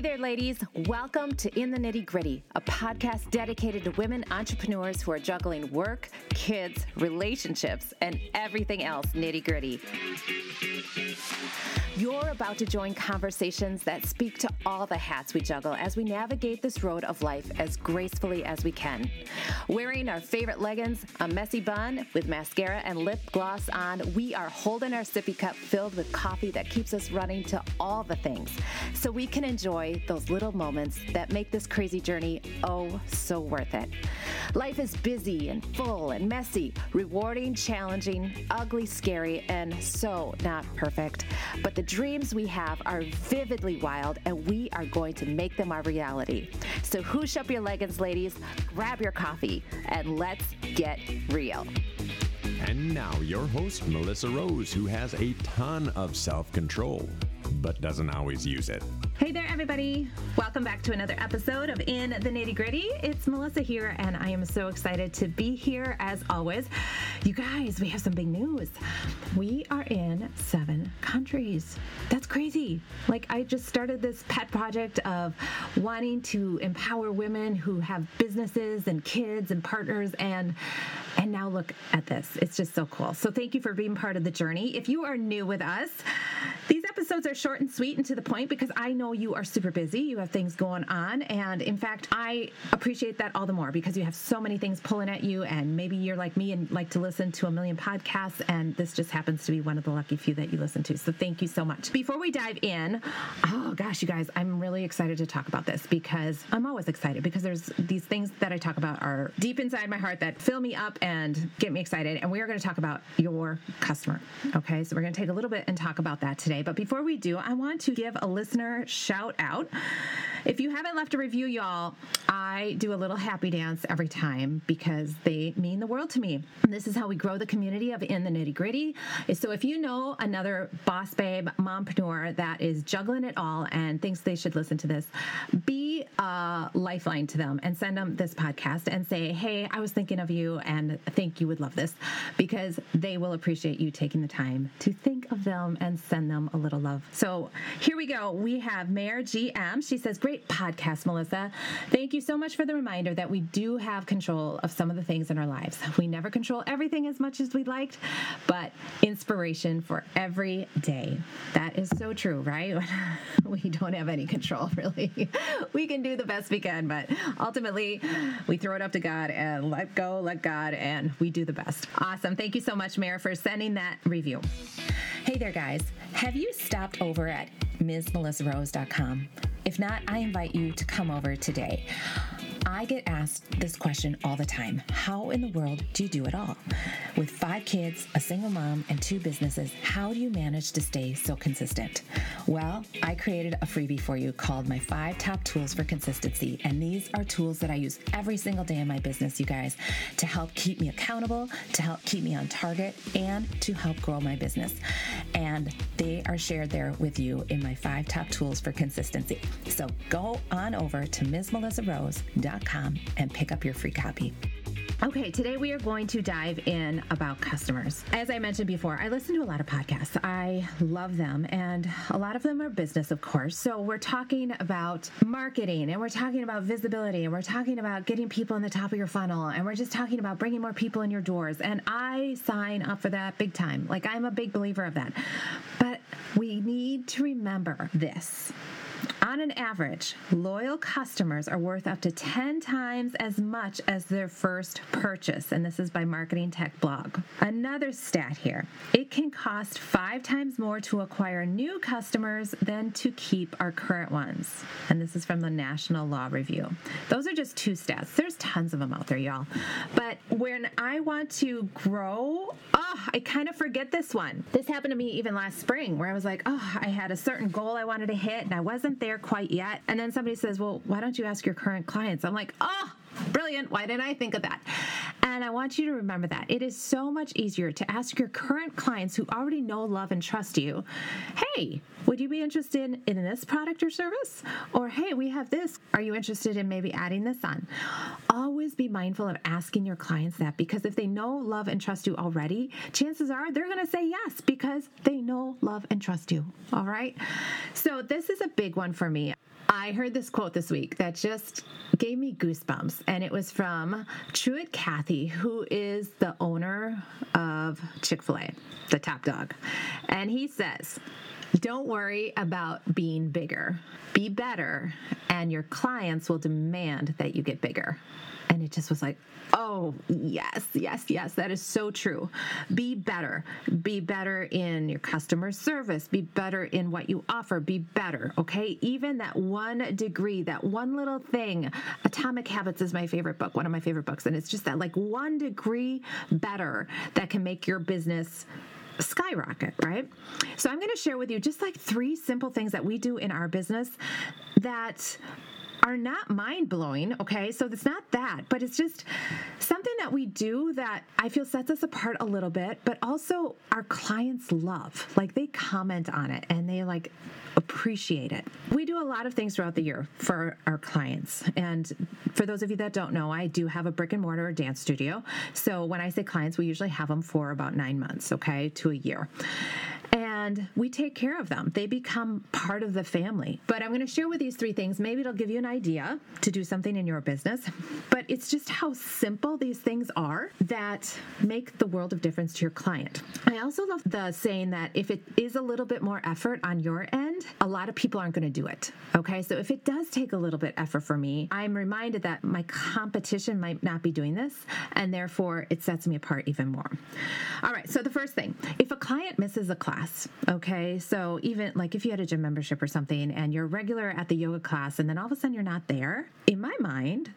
Hey there, ladies. Welcome to In the Nitty Gritty, a podcast dedicated to women entrepreneurs who are juggling work, kids, relationships, and everything else nitty gritty. You're about to join conversations that speak to all the hats we juggle as we navigate this road of life as gracefully as we can. Wearing our favorite leggings, a messy bun with mascara and lip gloss on, we are holding our sippy cup filled with coffee that keeps us running to all the things so we can enjoy those little moments that make this crazy journey oh so worth it. Life is busy and full and messy, rewarding, challenging, ugly, scary, and so not perfect. But the dreams we have are vividly wild, and we are going to make them our reality. So, hoosh up your leggings, ladies, grab your coffee, and let's get real. And now, your host, Melissa Rose, who has a ton of self control, but doesn't always use it. Hey there, everybody. Welcome back to another episode of In the Nitty Gritty. It's Melissa here, and I am so excited to be here as always. You guys, we have some big news. We are in seven countries. That's crazy. Like, I just started this pet project of wanting to empower women who have businesses and kids and partners, and and now look at this. It's just so cool. So, thank you for being part of the journey. If you are new with us, these episodes are short and sweet and to the point because I know you are super busy. You have things going on. And in fact, I appreciate that all the more because you have so many things pulling at you. And maybe you're like me and like to listen to a million podcasts. And this just happens to be one of the lucky few that you listen to. So thank you so much. Before we dive in, oh gosh, you guys, I'm really excited to talk about this because I'm always excited because there's these things that I talk about are deep inside my heart that fill me up and get me excited. And we are going to talk about your customer. Okay. So we're going to take a little bit and talk about that today. But before we do, I want to give a listener shout out. If you haven't left a review, y'all, I do a little happy dance every time because they mean the world to me. And this is how we grow the community of In the Nitty Gritty. So if you know another boss babe, mompreneur that is juggling it all and thinks they should listen to this, be a lifeline to them and send them this podcast and say, hey, I was thinking of you and think you would love this because they will appreciate you taking the time to think of them and send them a little love. So here we go. We have Mayor GM. She says, Great podcast, Melissa. Thank you so much for the reminder that we do have control of some of the things in our lives. We never control everything as much as we'd liked, but inspiration for every day. That is so true, right? we don't have any control, really. we can do the best we can, but ultimately, we throw it up to God and let go, let God, and we do the best. Awesome. Thank you so much, Mayor, for sending that review. Hey there, guys. Have you stopped over at MsMelissaRose.com? If not, I invite you to come over today. I get asked this question all the time How in the world do you do it all? With five kids, a single mom, and two businesses, how do you manage to stay so consistent? Well, I created a freebie for you called My Five Top Tools for Consistency. And these are tools that I use every single day in my business, you guys, to help keep me accountable, to help keep me on target, and to help grow my business. And they are shared there with you in my five top tools for consistency. So go on over to MsMelissaRose.com and pick up your free copy. Okay, today we are going to dive in about customers. As I mentioned before, I listen to a lot of podcasts. I love them, and a lot of them are business, of course. So we're talking about marketing, and we're talking about visibility, and we're talking about getting people in the top of your funnel, and we're just talking about bringing more people in your doors. And I sign up for that big time. Like, I'm a big believer of that. But we need to remember this. On an average, loyal customers are worth up to 10 times as much as their first purchase. And this is by Marketing Tech Blog. Another stat here it can cost five times more to acquire new customers than to keep our current ones. And this is from the National Law Review. Those are just two stats. There's tons of them out there, y'all. But when I want to grow, oh, I kind of forget this one. This happened to me even last spring where I was like, oh, I had a certain goal I wanted to hit and I wasn't there quite yet. And then somebody says, well, why don't you ask your current clients? I'm like, oh, brilliant. Why didn't I think of that? And I want you to remember that. It is so much easier to ask your current clients who already know, love, and trust you, hey, would you be interested in this product or service? Or hey, we have this. Are you interested in maybe adding this on? Always be mindful of asking your clients that because if they know, love, and trust you already, chances are they're going to say yes because they know, love, and trust you. All right. So this is a big one for me. I heard this quote this week that just gave me goosebumps, and it was from Truett Cathy, who is the owner of Chick fil A, the top dog. And he says, don't worry about being bigger. Be better, and your clients will demand that you get bigger. And it just was like, oh, yes, yes, yes, that is so true. Be better. Be better in your customer service. Be better in what you offer. Be better, okay? Even that one degree, that one little thing. Atomic Habits is my favorite book, one of my favorite books. And it's just that like one degree better that can make your business skyrocket, right? So I'm going to share with you just like three simple things that we do in our business that are not mind blowing, okay? So it's not that, but it's just something that we do that I feel sets us apart a little bit, but also our clients love. Like they comment on it and they like appreciate it. We do a lot of things throughout the year for our clients. And for those of you that don't know, I do have a brick and mortar dance studio. So when I say clients, we usually have them for about nine months, okay, to a year and we take care of them. They become part of the family. But I'm going to share with these three things. Maybe it'll give you an idea to do something in your business. But it's just how simple these things are that make the world of difference to your client. I also love the saying that if it is a little bit more effort on your end, a lot of people aren't going to do it. Okay. So if it does take a little bit effort for me, I'm reminded that my competition might not be doing this. And therefore, it sets me apart even more. All right. So the first thing if a client misses a class, Okay. So even like if you had a gym membership or something and you're regular at the yoga class and then all of a sudden you're not there, in my mind,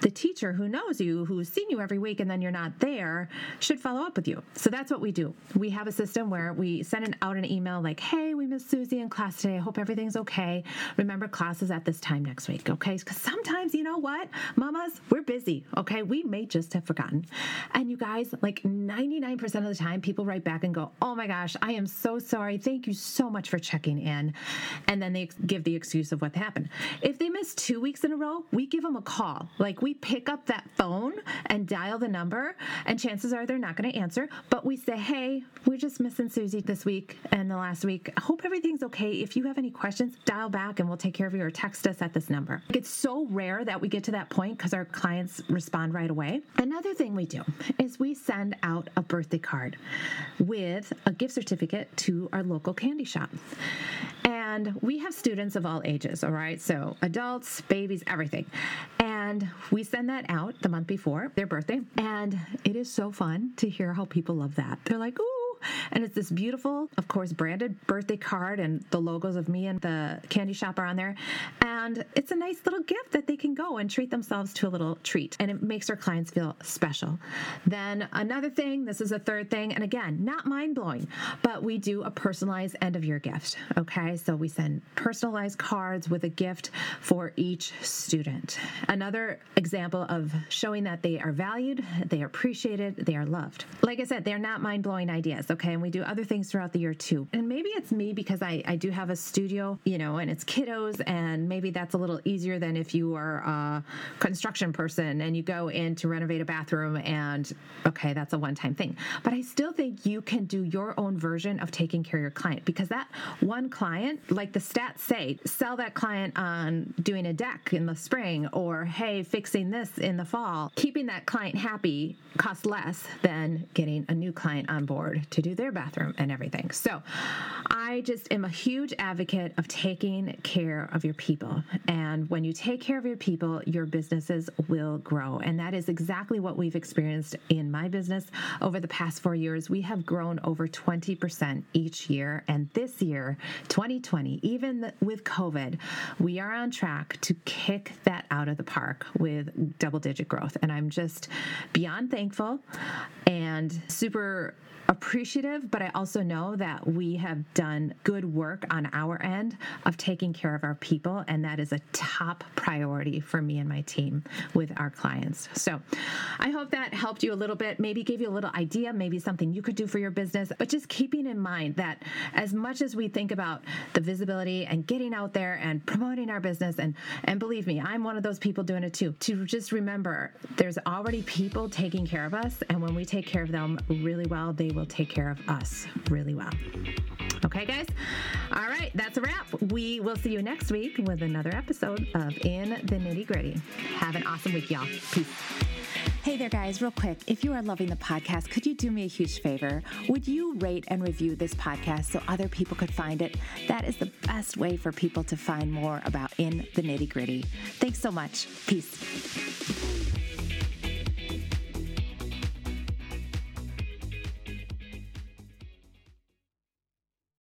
the teacher who knows you, who's seen you every week, and then you're not there, should follow up with you. So that's what we do. We have a system where we send an, out an email like, hey, we miss Susie in class today. I hope everything's okay. Remember, class is at this time next week, okay? Because sometimes, you know what, mamas, we're busy, okay? We may just have forgotten. And you guys, like 99% of the time, people write back and go, oh my gosh, I am so sorry. Thank you so much for checking in. And then they give the excuse of what happened. If they miss two weeks in a row, we give them a call. Like, we pick up that phone and dial the number, and chances are they're not going to answer. But we say, hey, we're just missing Susie this week and the last week. I hope everything's okay. If you have any questions, dial back and we'll take care of you or text us at this number. It's so rare that we get to that point because our clients respond right away. Another thing we do is we send out a birthday card with a gift certificate to our local candy shop. And we have students of all ages, all right? So adults, babies, everything. And we send that out the month before their birthday. And it is so fun to hear how people love that. They're like, ooh, and it's this beautiful, of course, branded birthday card, and the logos of me and the candy shop are on there. And it's a nice little gift that they can go and treat themselves to a little treat. And it makes our clients feel special. Then another thing, this is a third thing, and again, not mind blowing, but we do a personalized end of year gift. Okay, so we send personalized cards with a gift for each student. Another example of showing that they are valued, they are appreciated, they are loved. Like I said, they're not mind blowing ideas okay? And we do other things throughout the year too. And maybe it's me because I, I do have a studio, you know, and it's kiddos, and maybe that's a little easier than if you are a construction person and you go in to renovate a bathroom and, okay, that's a one time thing. But I still think you can do your own version of taking care of your client because that one client, like the stats say, sell that client on doing a deck in the spring or, hey, fixing this in the fall. Keeping that client happy costs less than getting a new client on board to do their bathroom and everything. So I just am a huge advocate of taking care of your people. And when you take care of your people, your businesses will grow. And that is exactly what we've experienced in my business over the past four years. We have grown over 20% each year. And this year, 2020, even with COVID, we are on track to kick that out of the park with double digit growth. And I'm just beyond thankful and super appreciative, but I also know that we have done good work on our end of taking care of our people. And that is a top priority for me and my team with our clients. So I hope that helped you a little bit, maybe gave you a little idea, maybe something you could do for your business, but just keeping in mind that as much as we think about the visibility and getting out there and promoting our business, and, and believe me, I'm one of those people doing it too, to just remember there's already people taking care of us. And when we take care of them really well, they will take care of us really well. Okay, guys? All right, that's a wrap. We will see you next week with another episode of In the Nitty Gritty. Have an awesome week, y'all. Peace. Hey there, guys, real quick. If you are loving the podcast, could you do me a huge favor? Would you rate and review this podcast so other people could find it? That is the best way for people to find more about In the Nitty Gritty. Thanks so much. Peace.